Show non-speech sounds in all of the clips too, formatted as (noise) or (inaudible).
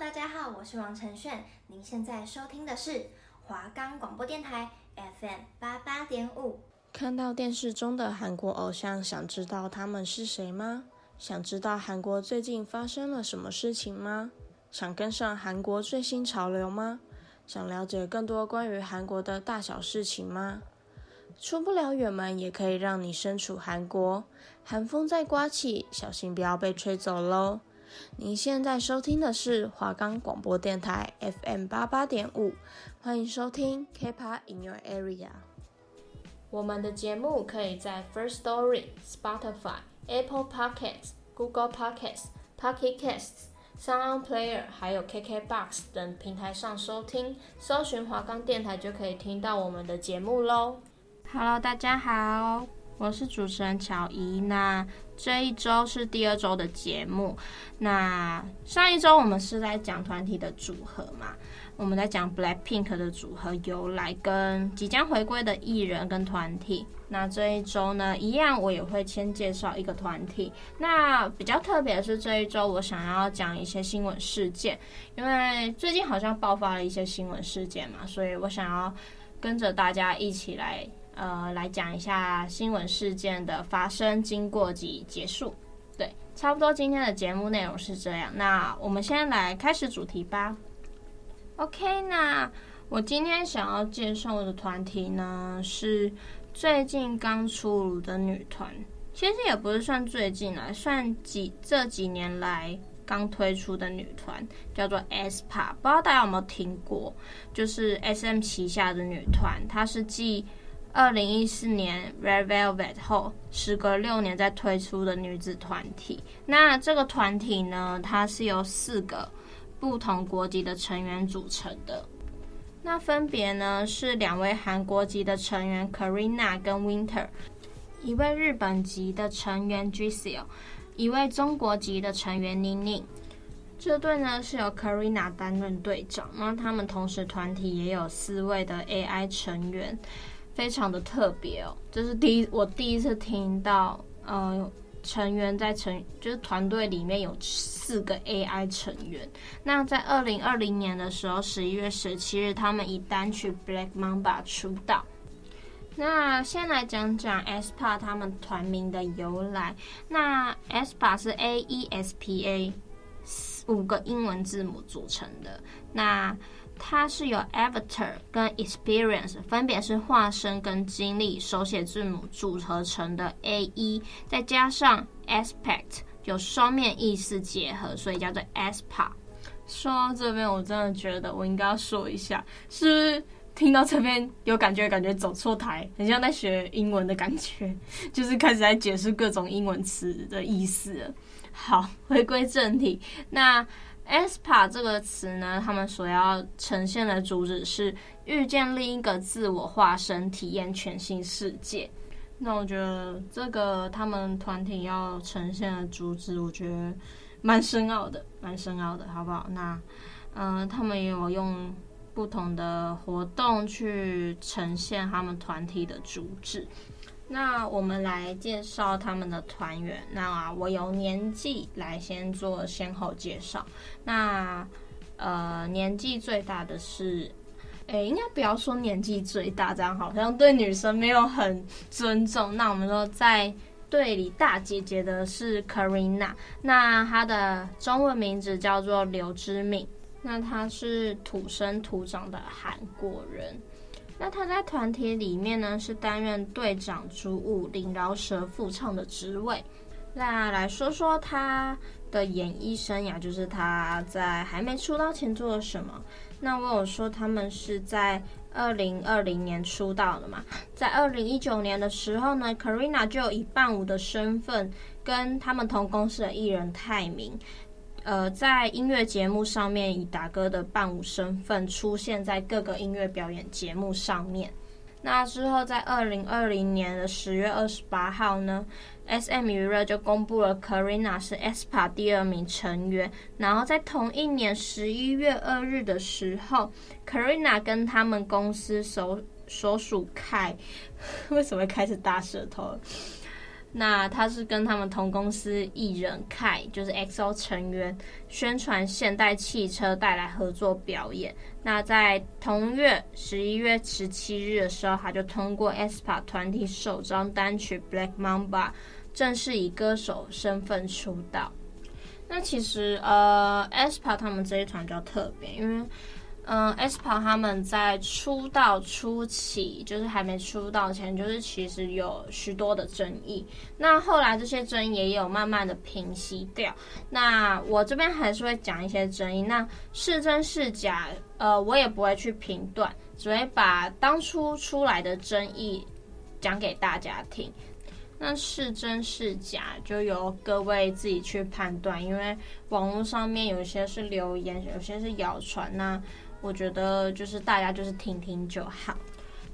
大家好，我是王晨炫。您现在收听的是华冈广播电台 FM 八八点五。看到电视中的韩国偶像，想知道他们是谁吗？想知道韩国最近发生了什么事情吗？想跟上韩国最新潮流吗？想了解更多关于韩国的大小事情吗？出不了远门，也可以让你身处韩国。寒风在刮起，小心不要被吹走喽！您现在收听的是华冈广播电台 FM 八八点五，欢迎收听 K-pop in your area。我们的节目可以在 First Story、Spotify、Apple Podcasts、Google Podcasts、Pocket Casts、Sound Player 还有 KKBox 等平台上收听，搜寻华冈电台就可以听到我们的节目喽。Hello，大家好。我是主持人乔怡，那这一周是第二周的节目。那上一周我们是在讲团体的组合嘛，我们在讲 BLACKPINK 的组合由来跟即将回归的艺人跟团体。那这一周呢，一样我也会先介绍一个团体。那比较特别的是这一周我想要讲一些新闻事件，因为最近好像爆发了一些新闻事件嘛，所以我想要跟着大家一起来。呃，来讲一下新闻事件的发生经过及结束。对，差不多今天的节目内容是这样。那我们先来开始主题吧。OK，那我今天想要介绍的团体呢，是最近刚出炉的女团。其实也不是算最近来，算几这几年来刚推出的女团，叫做 S p a。不知道大家有没有听过？就是 SM 旗下的女团，它是继二零一四年 Red Velvet 后，时隔六年再推出的女子团体。那这个团体呢，它是由四个不同国籍的成员组成的。那分别呢是两位韩国籍的成员 Karina 跟 Winter，一位日本籍的成员 Jisoo，一位中国籍的成员宁宁。这队呢是由 Karina 担任队长，那他们同时团体也有四位的 AI 成员。非常的特别哦，这是第一，我第一次听到，呃，成员在成就是团队里面有四个 AI 成员。那在二零二零年的时候，十一月十七日，他们以单曲《Black Mamba》出道。那先来讲讲 aespa 他们团名的由来。那 aespa 是 A E S P A 五个英文字母组成的。那它是由 Avatar 跟 Experience 分别是化身跟经历手写字母组合成的 A E，再加上 Aspect 有双面意思结合，所以叫做 Aspa。说到这边，我真的觉得我应该要说一下，是不是听到这边有感觉，感觉走错台，很像在学英文的感觉，就是开始在解释各种英文词的意思。好，回归正题，那。Aespa 这个词呢，他们所要呈现的主旨是遇见另一个自我化身，体验全新世界。那我觉得这个他们团体要呈现的主旨，我觉得蛮深奥的，蛮深奥的，好不好？那嗯、他们也有用不同的活动去呈现他们团体的主旨。那我们来介绍他们的团员。那啊我由年纪来先做先后介绍。那呃，年纪最大的是，诶，应该不要说年纪最大，这样好像对女生没有很尊重。那我们说在队里大姐姐的是 Karina，那她的中文名字叫做刘知敏。那她是土生土长的韩国人。那他在团体里面呢，是担任队长主舞、领饶舌副唱的职位。那来说说他的演艺生涯，就是他在还没出道前做了什么。那我有说他们是在二零二零年出道的嘛，在二零一九年的时候呢，Karina 就有以伴舞的身份跟他们同公司的艺人泰明。呃，在音乐节目上面以达哥的伴舞身份出现在各个音乐表演节目上面。那之后，在二零二零年的十月二十八号呢，SM 娱乐就公布了 Karina 是 S.P.A 第二名成员。然后在同一年十一月二日的时候，Karina 跟他们公司所所属 k (laughs) 为什么开始大舌头？那他是跟他们同公司艺人 K，就是 XO 成员，宣传现代汽车带来合作表演。那在同月十一月十七日的时候，他就通过 SPA 团体首张单曲《Black Mamba》正式以歌手身份出道。那其实呃，SPA 他们这一团比较特别，因为。嗯，SPA 他们在出道初期，就是还没出道前，就是其实有许多的争议。那后来这些争议也有慢慢的平息掉。那我这边还是会讲一些争议。那是真是假，呃，我也不会去评断，只会把当初出来的争议讲给大家听。那是真是假，就由各位自己去判断。因为网络上面有些是流言，有些是谣传。那我觉得就是大家就是听听就好。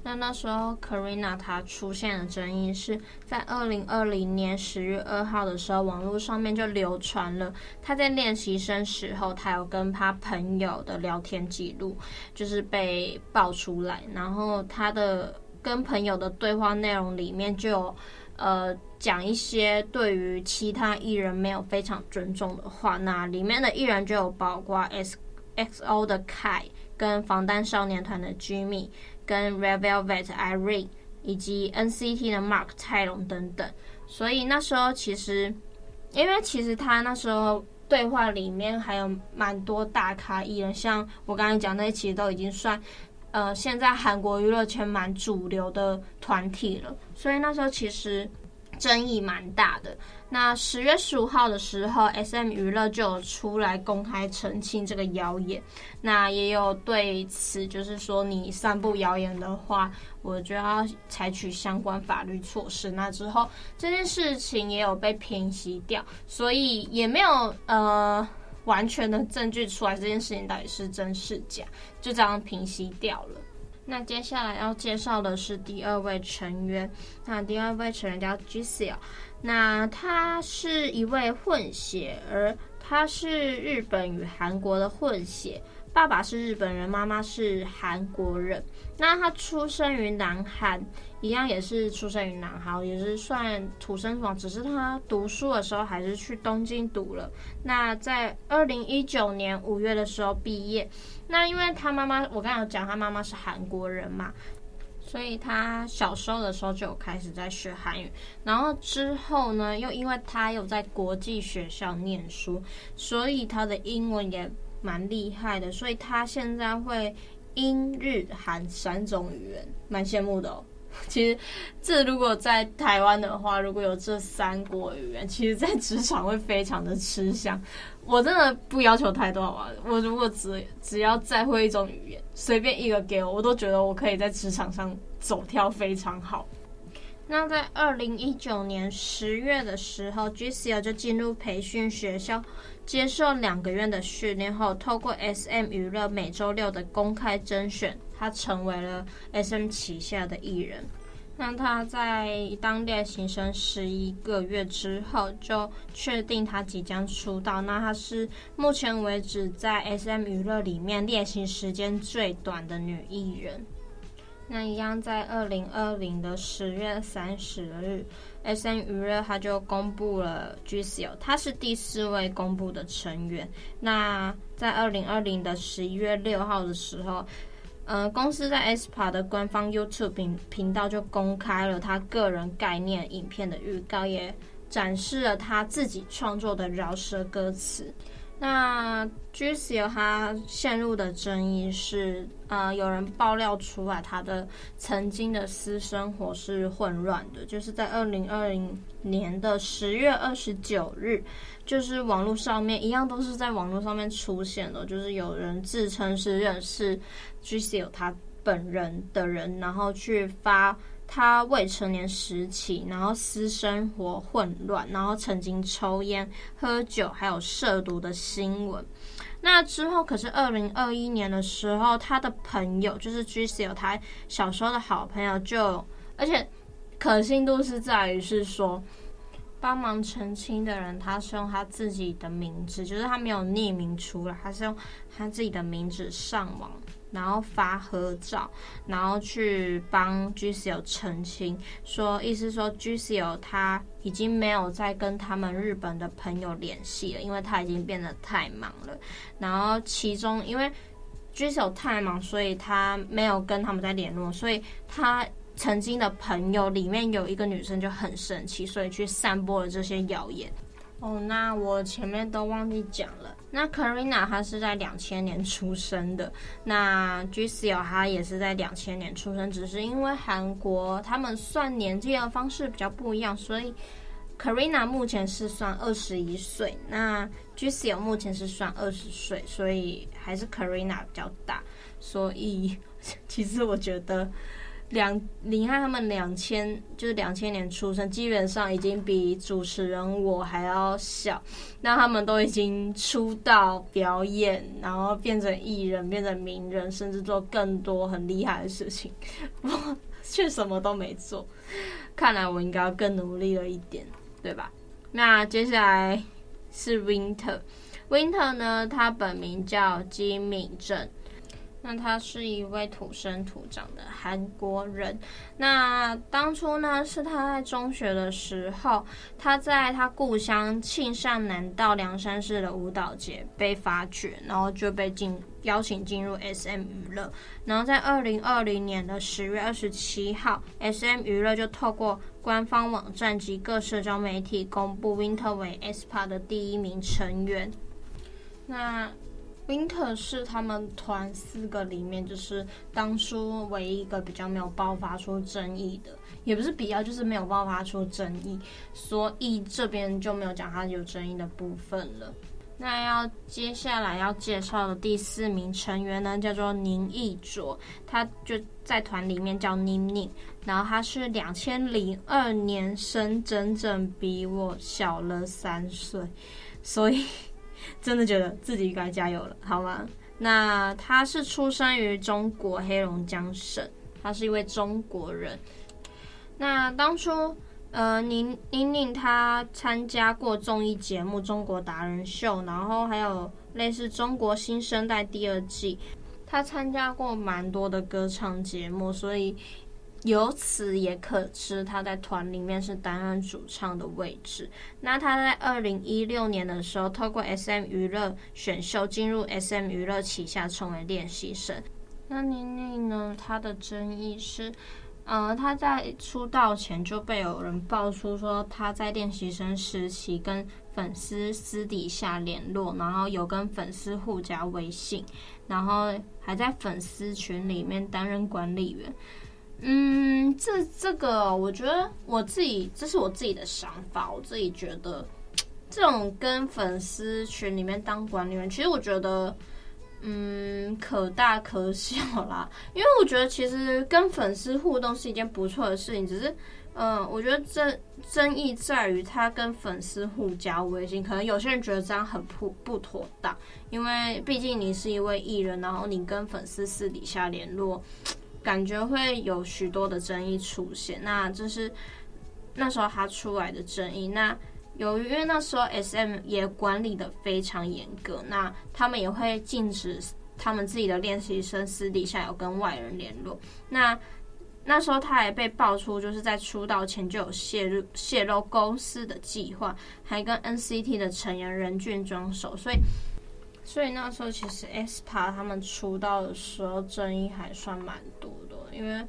那那时候 Karina 她出现的争议是在二零二零年十月二号的时候，网络上面就流传了她在练习生时候，她有跟她朋友的聊天记录，就是被爆出来。然后她的跟朋友的对话内容里面就有呃讲一些对于其他艺人没有非常尊重的话。那里面的艺人就有包括 S XO 的 Kai。跟防弹少年团的 Jimmy，跟 r e Velvet Irene 以及 NCT 的 Mark 泰隆等等，所以那时候其实，因为其实他那时候对话里面还有蛮多大咖艺人，像我刚才讲那些，其实都已经算，呃，现在韩国娱乐圈蛮主流的团体了，所以那时候其实争议蛮大的。那十月十五号的时候，SM 娱乐就有出来公开澄清这个谣言。那也有对此，就是说你散布谣言的话，我就要采取相关法律措施。那之后这件事情也有被平息掉，所以也没有呃完全的证据出来，这件事情到底是真是假，就这样平息掉了。那接下来要介绍的是第二位成员，那第二位成员叫 Giselle。那他是一位混血儿，他是日本与韩国的混血，爸爸是日本人，妈妈是韩国人。那他出生于南韩，一样也是出生于南韩，也是算土生土长，只是他读书的时候还是去东京读了。那在二零一九年五月的时候毕业。那因为他妈妈，我刚刚讲他妈妈是韩国人嘛。所以他小时候的时候就有开始在学韩语，然后之后呢，又因为他有在国际学校念书，所以他的英文也蛮厉害的。所以他现在会英日韩三种语言，蛮羡慕的哦。(laughs) 其实这如果在台湾的话，如果有这三国语言，其实在职场会非常的吃香。我真的不要求太多，好吧？我如果只只要再会一种语言，随便一个给我，我都觉得我可以在职场上走跳非常好。那在二零一九年十月的时候，Gisele 就进入培训学校，接受两个月的训练后，透过 SM 娱乐每周六的公开甄选，他成为了 SM 旗下的艺人。那他在当练习生十一个月之后，就确定他即将出道。那他是目前为止在 SM 娱乐里面练习时间最短的女艺人。那一样在二零二零的十月三十日 S N 娱乐他就公布了 G C O，他是第四位公布的成员。那在二零二零的十一月六号的时候。嗯，公司在 S P A 的官方 YouTube 频频道就公开了他个人概念影片的预告，也展示了他自己创作的饶舌歌词。那 Giselle 他陷入的争议是，呃，有人爆料出来他的曾经的私生活是混乱的，就是在二零二零年的十月二十九日。就是网络上面一样都是在网络上面出现的，就是有人自称是认识 Giselle 他本人的人，然后去发他未成年时期，然后私生活混乱，然后曾经抽烟、喝酒，还有涉毒的新闻。那之后可是二零二一年的时候，他的朋友就是 Giselle 他小时候的好朋友就，而且可信度是在于是说。帮忙澄清的人，他是用他自己的名字，就是他没有匿名出来，他是用他自己的名字上网然后发合照，然后去帮 Jisoo 澄清，说意思说 Jisoo 他已经没有再跟他们日本的朋友联系了，因为他已经变得太忙了。然后其中因为 Jisoo 太忙，所以他没有跟他们在联络，所以他曾经的朋友里面有一个女生就很生气，所以去散播了这些谣言。哦，那我前面都忘记讲了。那 Karina 她是在两千年出生的，那 Jisoo 她也是在两千年出生，只是因为韩国他们算年纪的方式比较不一样，所以 Karina 目前是算二十一岁，那 Jisoo 目前是算二十岁，所以还是 Karina 比较大。所以 (laughs) 其实我觉得。两，你看他们两千就是两千年出生，基本上已经比主持人我还要小。那他们都已经出道表演，然后变成艺人，变成名人，甚至做更多很厉害的事情。(laughs) 我却什么都没做，看来我应该要更努力了一点，对吧？那接下来是 Winter，Winter 呢，他本名叫金敏正。那他是一位土生土长的韩国人。那当初呢，是他在中学的时候，他在他故乡庆尚南道梁山市的舞蹈节被发掘，然后就被进邀请进入 SM 娱乐。然后在二零二零年的十月二十七号，SM 娱乐就透过官方网站及各社交媒体公布 Winter 为 S P A 的第一名成员。那 Winter 是他们团四个里面，就是当初唯一一个比较没有爆发出争议的，也不是比较，就是没有爆发出争议，所以这边就没有讲他有争议的部分了。那要接下来要介绍的第四名成员呢，叫做宁艺卓，他就在团里面叫宁宁，然后他是两千零二年生，整整比我小了三岁，所以。真的觉得自己该加油了，好吗？那他是出生于中国黑龙江省，他是一位中国人。那当初，呃，宁宁宁他参加过综艺节目《中国达人秀》，然后还有类似《中国新生代》第二季，他参加过蛮多的歌唱节目，所以。由此也可知，他在团里面是担任主唱的位置。那他在二零一六年的时候，透过 SM 娱乐选秀进入 SM 娱乐旗下，成为练习生。那宁宁呢？他的争议是，呃，他在出道前就被有人爆出说他在练习生时期跟粉丝私底下联络，然后有跟粉丝互加微信，然后还在粉丝群里面担任管理员。嗯，这这个我觉得我自己，这是我自己的想法。我自己觉得，这种跟粉丝群里面当管理员，其实我觉得，嗯，可大可小啦。因为我觉得其实跟粉丝互动是一件不错的事情，只是，嗯，我觉得争争议在于他跟粉丝互加微信，可能有些人觉得这样很不不妥当，因为毕竟你是一位艺人，然后你跟粉丝私底下联络。感觉会有许多的争议出现，那这是那时候他出来的争议。那由于因为那时候 SM 也管理的非常严格，那他们也会禁止他们自己的练习生私底下有跟外人联络。那那时候他也被爆出，就是在出道前就有泄露泄露公司的计划，还跟 NCT 的成员任俊装熟，所以。所以那时候其实 s p a 他们出道的时候争议还算蛮多的，因为，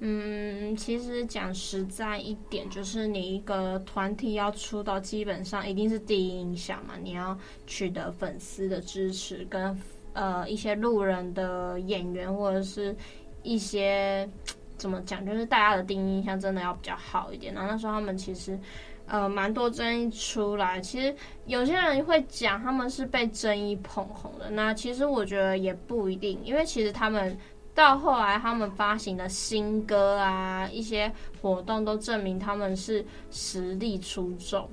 嗯，其实讲实在一点，就是你一个团体要出道，基本上一定是第一印象嘛，你要取得粉丝的支持，跟呃一些路人的演员或者是一些怎么讲，就是大家的第一印象真的要比较好一点。然后那时候他们其实。呃，蛮多争议出来。其实有些人会讲他们是被争议捧红的，那其实我觉得也不一定，因为其实他们到后来他们发行的新歌啊，一些活动都证明他们是实力出众。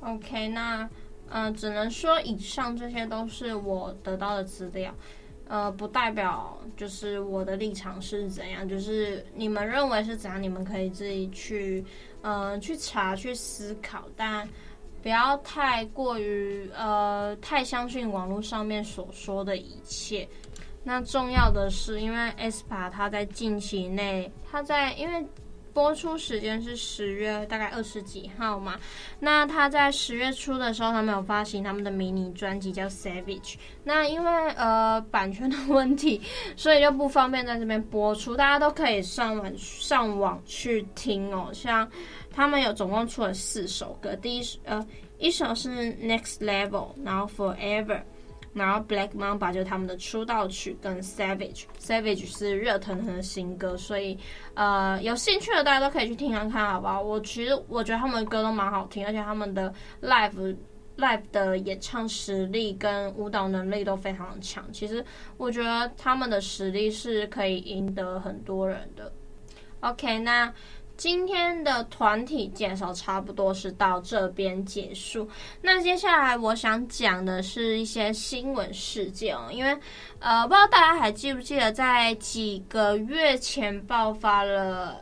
OK，那嗯、呃，只能说以上这些都是我得到的资料，呃，不代表就是我的立场是怎样，就是你们认为是怎样，你们可以自己去。嗯、去查去思考，但不要太过于呃太相信网络上面所说的一切。那重要的是，因为 aespa 它在近期内，它在因为。播出时间是十月大概二十几号嘛，那他在十月初的时候，他们有发行他们的迷你专辑叫《Savage》。那因为呃版权的问题，所以就不方便在这边播出，大家都可以上网上网去听哦。像他们有总共出了四首歌，第一呃一首是《Next Level》，然后《Forever》。然后 Black Mamba 就是他们的出道曲，跟 Savage，Savage 是热腾腾的新歌，所以呃有兴趣的大家都可以去听看看，好不好？我其实我觉得他们的歌都蛮好听，而且他们的 live live 的演唱实力跟舞蹈能力都非常强。其实我觉得他们的实力是可以赢得很多人的。OK，那。今天的团体介绍差不多是到这边结束。那接下来我想讲的是一些新闻事件哦，因为呃，不知道大家还记不记得，在几个月前爆发了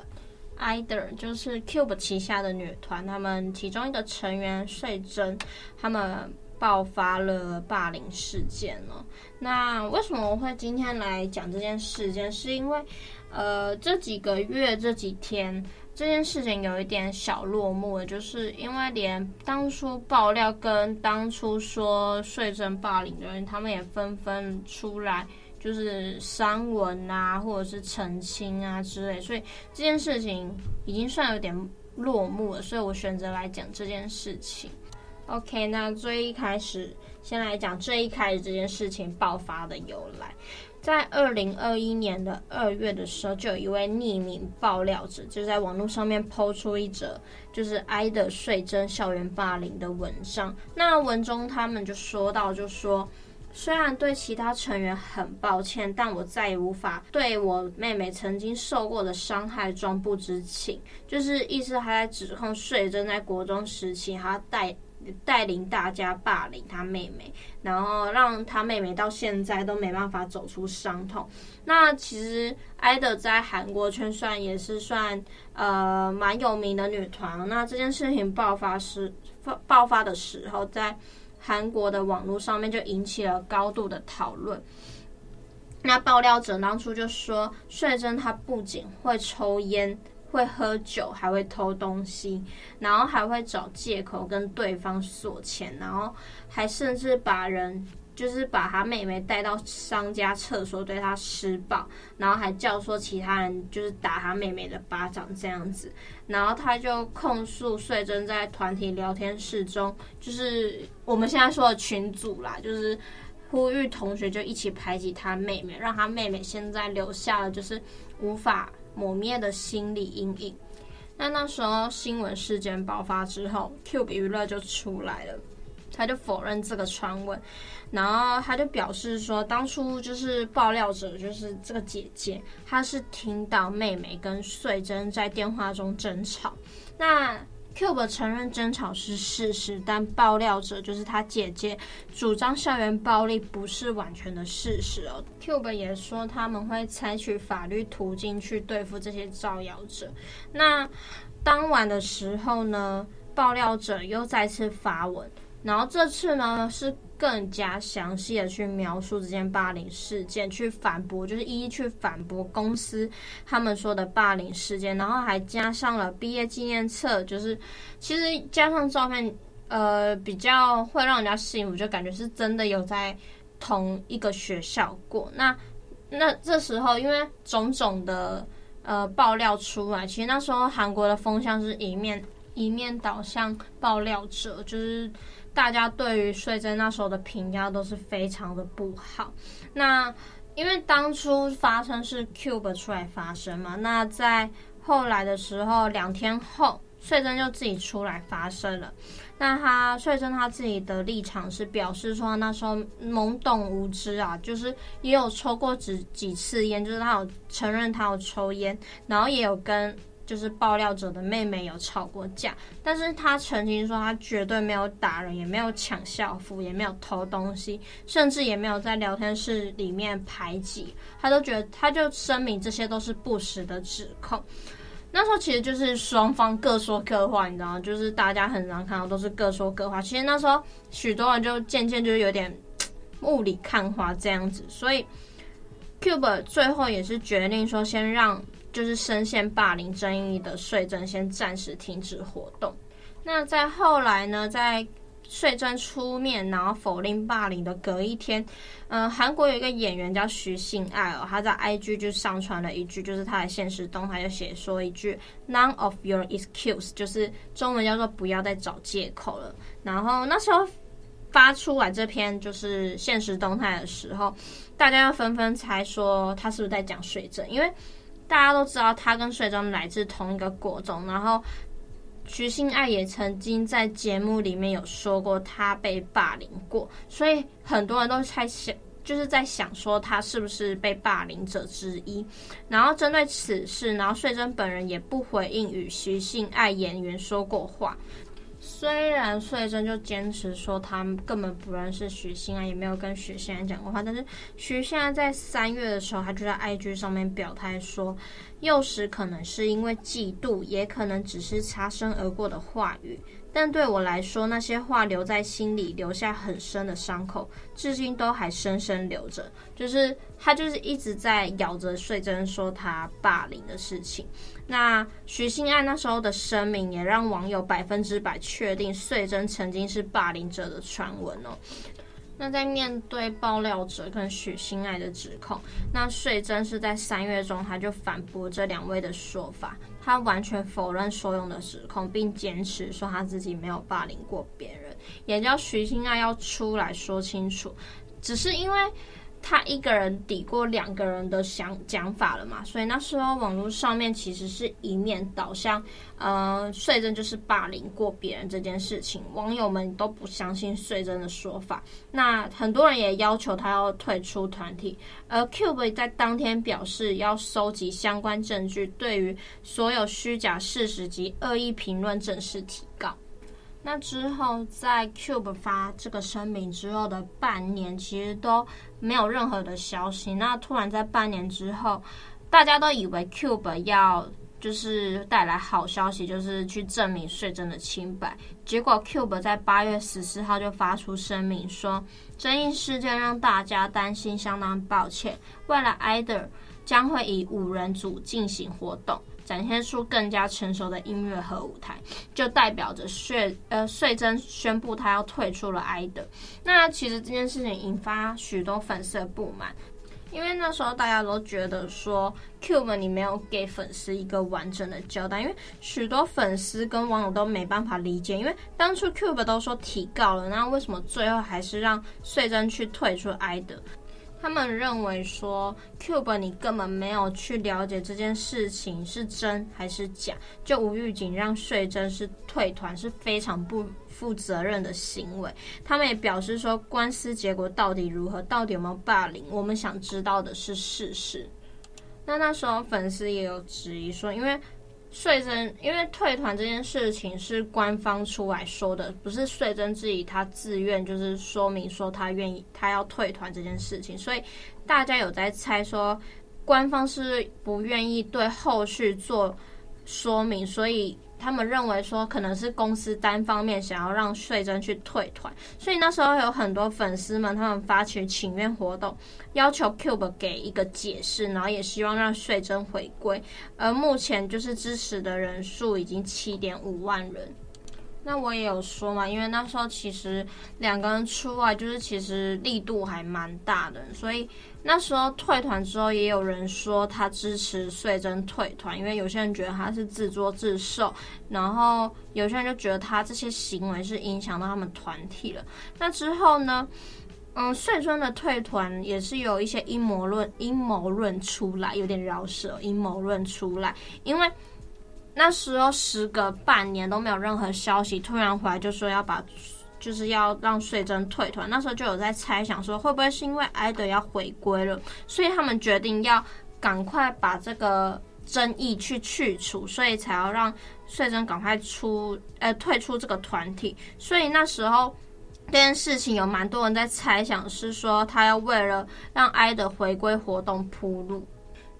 IDOL，就是 Cube 旗下的女团，他们其中一个成员穗珍，他们爆发了霸凌事件哦。那为什么我会今天来讲这件事件？是因为呃，这几个月这几天。这件事情有一点小落幕了，就是因为连当初爆料跟当初说穗珍霸凌的人，他们也纷纷出来，就是删文啊，或者是澄清啊之类，所以这件事情已经算有点落幕了，所以我选择来讲这件事情。OK，那最一开始先来讲最一开始这件事情爆发的由来。在二零二一年的二月的时候，就有一位匿名爆料者，就在网络上面抛出一则就是挨的税真校园霸凌的文章。那文中他们就说到，就说虽然对其他成员很抱歉，但我再也无法对我妹妹曾经受过的伤害装不知情。就是意思还在指控穗珍在国中时期，她带。带领大家霸凌他妹妹，然后让他妹妹到现在都没办法走出伤痛。那其实 IDOL 在韩国圈算也是算呃蛮有名的女团。那这件事情爆发时爆发的时候，在韩国的网络上面就引起了高度的讨论。那爆料者当初就说，穗珍她不仅会抽烟。会喝酒，还会偷东西，然后还会找借口跟对方索钱，然后还甚至把人就是把他妹妹带到商家厕所对他施暴，然后还教唆其他人就是打他妹妹的巴掌这样子，然后他就控诉穗珍在团体聊天室中，就是我们现在说的群组啦，就是呼吁同学就一起排挤他妹妹，让他妹妹现在留下了就是无法。抹灭的心理阴影。那那时候新闻事件爆发之后，Cube 娱乐就出来了，他就否认这个传闻，然后他就表示说，当初就是爆料者就是这个姐姐，她是听到妹妹跟穗珍在电话中争吵，那。Cube 承认争吵是事实，但爆料者就是他姐姐主张校园暴力不是完全的事实哦。Cube 也说他们会采取法律途径去对付这些造谣者。那当晚的时候呢，爆料者又再次发文，然后这次呢是。更加详细的去描述这件霸凌事件，去反驳，就是一一去反驳公司他们说的霸凌事件，然后还加上了毕业纪念册，就是其实加上照片，呃，比较会让人家信服，就感觉是真的有在同一个学校过。那那这时候，因为种种的呃爆料出来，其实那时候韩国的风向是一面一面倒向爆料者，就是。大家对于穗珍那时候的评价都是非常的不好。那因为当初发生是 Cube 出来发声嘛，那在后来的时候，两天后，穗珍就自己出来发声了。那他穗珍他自己的立场是表示说，那时候懵懂无知啊，就是也有抽过几几次烟，就是他有承认他有抽烟，然后也有跟。就是爆料者的妹妹有吵过架，但是他曾经说他绝对没有打人，也没有抢校服，也没有偷东西，甚至也没有在聊天室里面排挤，他都觉得他就声明这些都是不实的指控。那时候其实就是双方各说各话，你知道吗？就是大家很常看到都是各说各话。其实那时候许多人就渐渐就有点雾里看花这样子，所以 Cube 最后也是决定说，先让就是深陷霸凌争议的穗珍先暂时停止活动。那在后来呢，在穗珍出面然后否定霸凌的隔一天，嗯、韩国有一个演员叫徐信爱哦，他在 IG 就上传了一句，就是他的现实动态就写说一句 None of your excuse，就是中文叫做不要再找借口了。然后那时候发出来这篇就是现实动态的时候。大家要纷纷猜说他是不是在讲穗珍，因为大家都知道他跟穗珍来自同一个国中，然后徐信爱也曾经在节目里面有说过他被霸凌过，所以很多人都猜想，就是在想说他是不是被霸凌者之一。然后针对此事，然后穗珍本人也不回应与徐信爱演员说过话。虽然穗珍就坚持说他根本不认识徐欣安，也没有跟徐欣安讲过话，但是徐欣安在三月的时候，他就在 IG 上面表态说，幼时可能是因为嫉妒，也可能只是擦身而过的话语。但对我来说，那些话留在心里，留下很深的伤口，至今都还深深留着。就是他就是一直在咬着穗珍说他霸凌的事情。那徐信爱那时候的声明，也让网友百分之百确定穗珍曾经是霸凌者的传闻哦。那在面对爆料者跟许心爱的指控，那穗珍是在三月中他就反驳这两位的说法，他完全否认所有的指控，并坚持说他自己没有霸凌过别人，也叫徐新爱要出来说清楚，只是因为。他一个人抵过两个人的想讲法了嘛，所以那时候网络上面其实是一面倒向，呃，穗珍就是霸凌过别人这件事情，网友们都不相信穗珍的说法，那很多人也要求他要退出团体，而 Cube 在当天表示要收集相关证据，对于所有虚假事实及恶意评论正式提告。那之后，在 Cube 发这个声明之后的半年，其实都没有任何的消息。那突然在半年之后，大家都以为 Cube 要就是带来好消息，就是去证明税真的清白。结果 Cube 在八月十四号就发出声明说，争议事件让大家担心，相当抱歉。未来 IDOL 将会以五人组进行活动。展现出更加成熟的音乐和舞台，就代表着穗呃穗珍宣布他要退出了 idol。那其实这件事情引发许多粉丝的不满，因为那时候大家都觉得说 Cube 你没有给粉丝一个完整的交代，因为许多粉丝跟网友都没办法理解，因为当初 Cube 都说提告了，那为什么最后还是让穗珍去退出 idol？他们认为说，Cube 你根本没有去了解这件事情是真还是假，就无预警让税珍是退团，是非常不负责任的行为。他们也表示说，官司结果到底如何，到底有没有霸凌，我们想知道的是事实。那那时候粉丝也有质疑说，因为。税真因为退团这件事情是官方出来说的，不是税真自己他自愿，就是说明说他愿意他要退团这件事情，所以大家有在猜说官方是不愿意对后续做说明，所以。他们认为说，可能是公司单方面想要让穗珍去退团，所以那时候有很多粉丝们，他们发起请愿活动，要求 Cube 给一个解释，然后也希望让穗珍回归。而目前就是支持的人数已经七点五万人。那我也有说嘛，因为那时候其实两个人出来，就是其实力度还蛮大的，所以。那时候退团之后，也有人说他支持穗珍退团，因为有些人觉得他是自作自受，然后有些人就觉得他这些行为是影响到他们团体了。那之后呢，嗯，穗珍的退团也是有一些阴谋论，阴谋论出来，有点饶舌，阴谋论出来，因为那时候时隔半年都没有任何消息，突然回来就说要把。就是要让穗珍退团，那时候就有在猜想说，会不会是因为 idol 要回归了，所以他们决定要赶快把这个争议去去除，所以才要让穗珍赶快出呃退出这个团体。所以那时候这件事情有蛮多人在猜想，是说他要为了让 idol 回归活动铺路。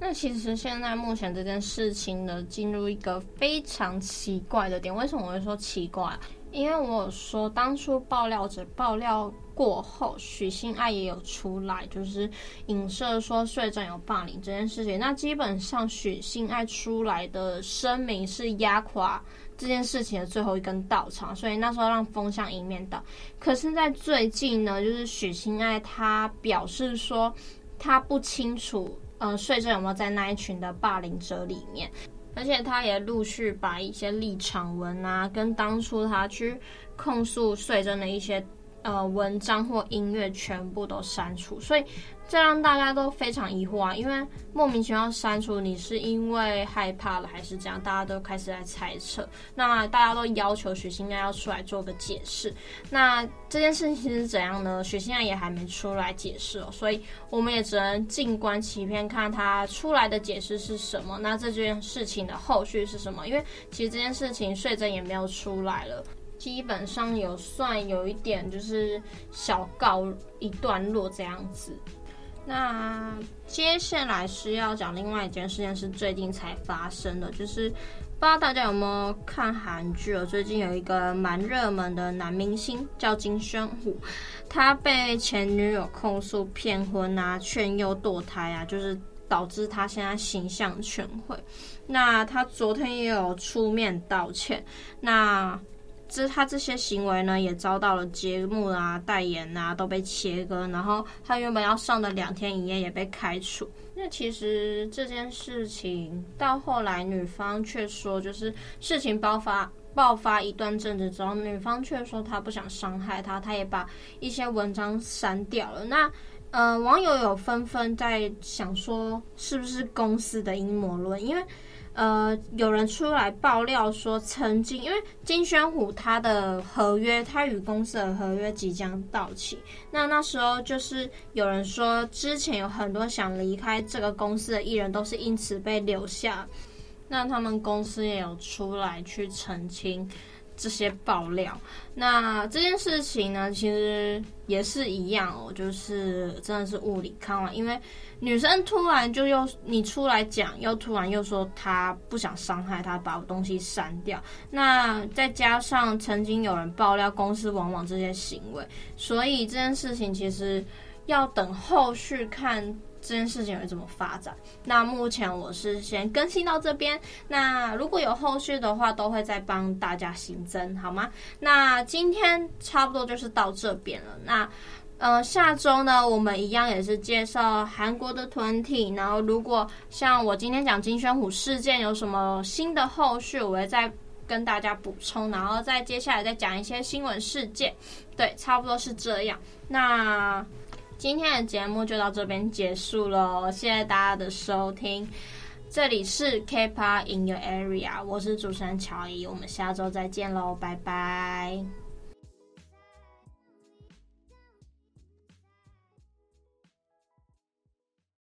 那其实现在目前这件事情呢，进入一个非常奇怪的点。为什么我会说奇怪？因为我有说，当初爆料者爆料过后，许心爱也有出来，就是影射说税政有霸凌这件事情。那基本上许心爱出来的声明是压垮这件事情的最后一根稻草，所以那时候让风向一面倒。可是，在最近呢，就是许心爱他表示说，他不清楚，呃，税政有没有在那一群的霸凌者里面。而且他也陆续把一些立场文啊，跟当初他去控诉税政的一些呃文章或音乐全部都删除，所以。这让大家都非常疑惑啊，因为莫名其妙删除你是因为害怕了还是这样？大家都开始在猜测。那大家都要求许心爱要出来做个解释。那这件事情是怎样呢？许心爱也还没出来解释哦，所以我们也只能静观其变，看他出来的解释是什么。那这件事情的后续是什么？因为其实这件事情税真也没有出来了，基本上有算有一点就是小告一段落这样子。那接下来是要讲另外一件事情，是最近才发生的，就是不知道大家有没有看韩剧哦？最近有一个蛮热门的男明星叫金宣虎，他被前女友控诉骗婚啊、劝诱堕胎啊，就是导致他现在形象全毁。那他昨天也有出面道歉。那这他这些行为呢，也遭到了节目啊、代言啊都被切割，然后他原本要上的两天一夜也被开除。那其实这件事情到后来，女方却说，就是事情爆发爆发一段阵子之后，女方却说她不想伤害他，她也把一些文章删掉了。那呃，网友有纷纷在想说，是不是公司的阴谋论？因为呃，有人出来爆料说，曾经因为金宣虎他的合约，他与公司的合约即将到期，那那时候就是有人说，之前有很多想离开这个公司的艺人，都是因此被留下，那他们公司也有出来去澄清。这些爆料，那这件事情呢，其实也是一样哦，就是真的是雾里看花，因为女生突然就又你出来讲，又突然又说她不想伤害她，把东西删掉，那再加上曾经有人爆料公司往往这些行为，所以这件事情其实要等后续看。这件事情会怎么发展？那目前我是先更新到这边。那如果有后续的话，都会再帮大家新增，好吗？那今天差不多就是到这边了。那呃，下周呢，我们一样也是介绍韩国的团体。然后，如果像我今天讲金宣虎事件有什么新的后续，我会再跟大家补充。然后再接下来再讲一些新闻事件。对，差不多是这样。那。今天的节目就到这边结束了，谢谢大家的收听。这里是 K-pop in your area，我是主持人乔伊，我们下周再见喽，拜拜。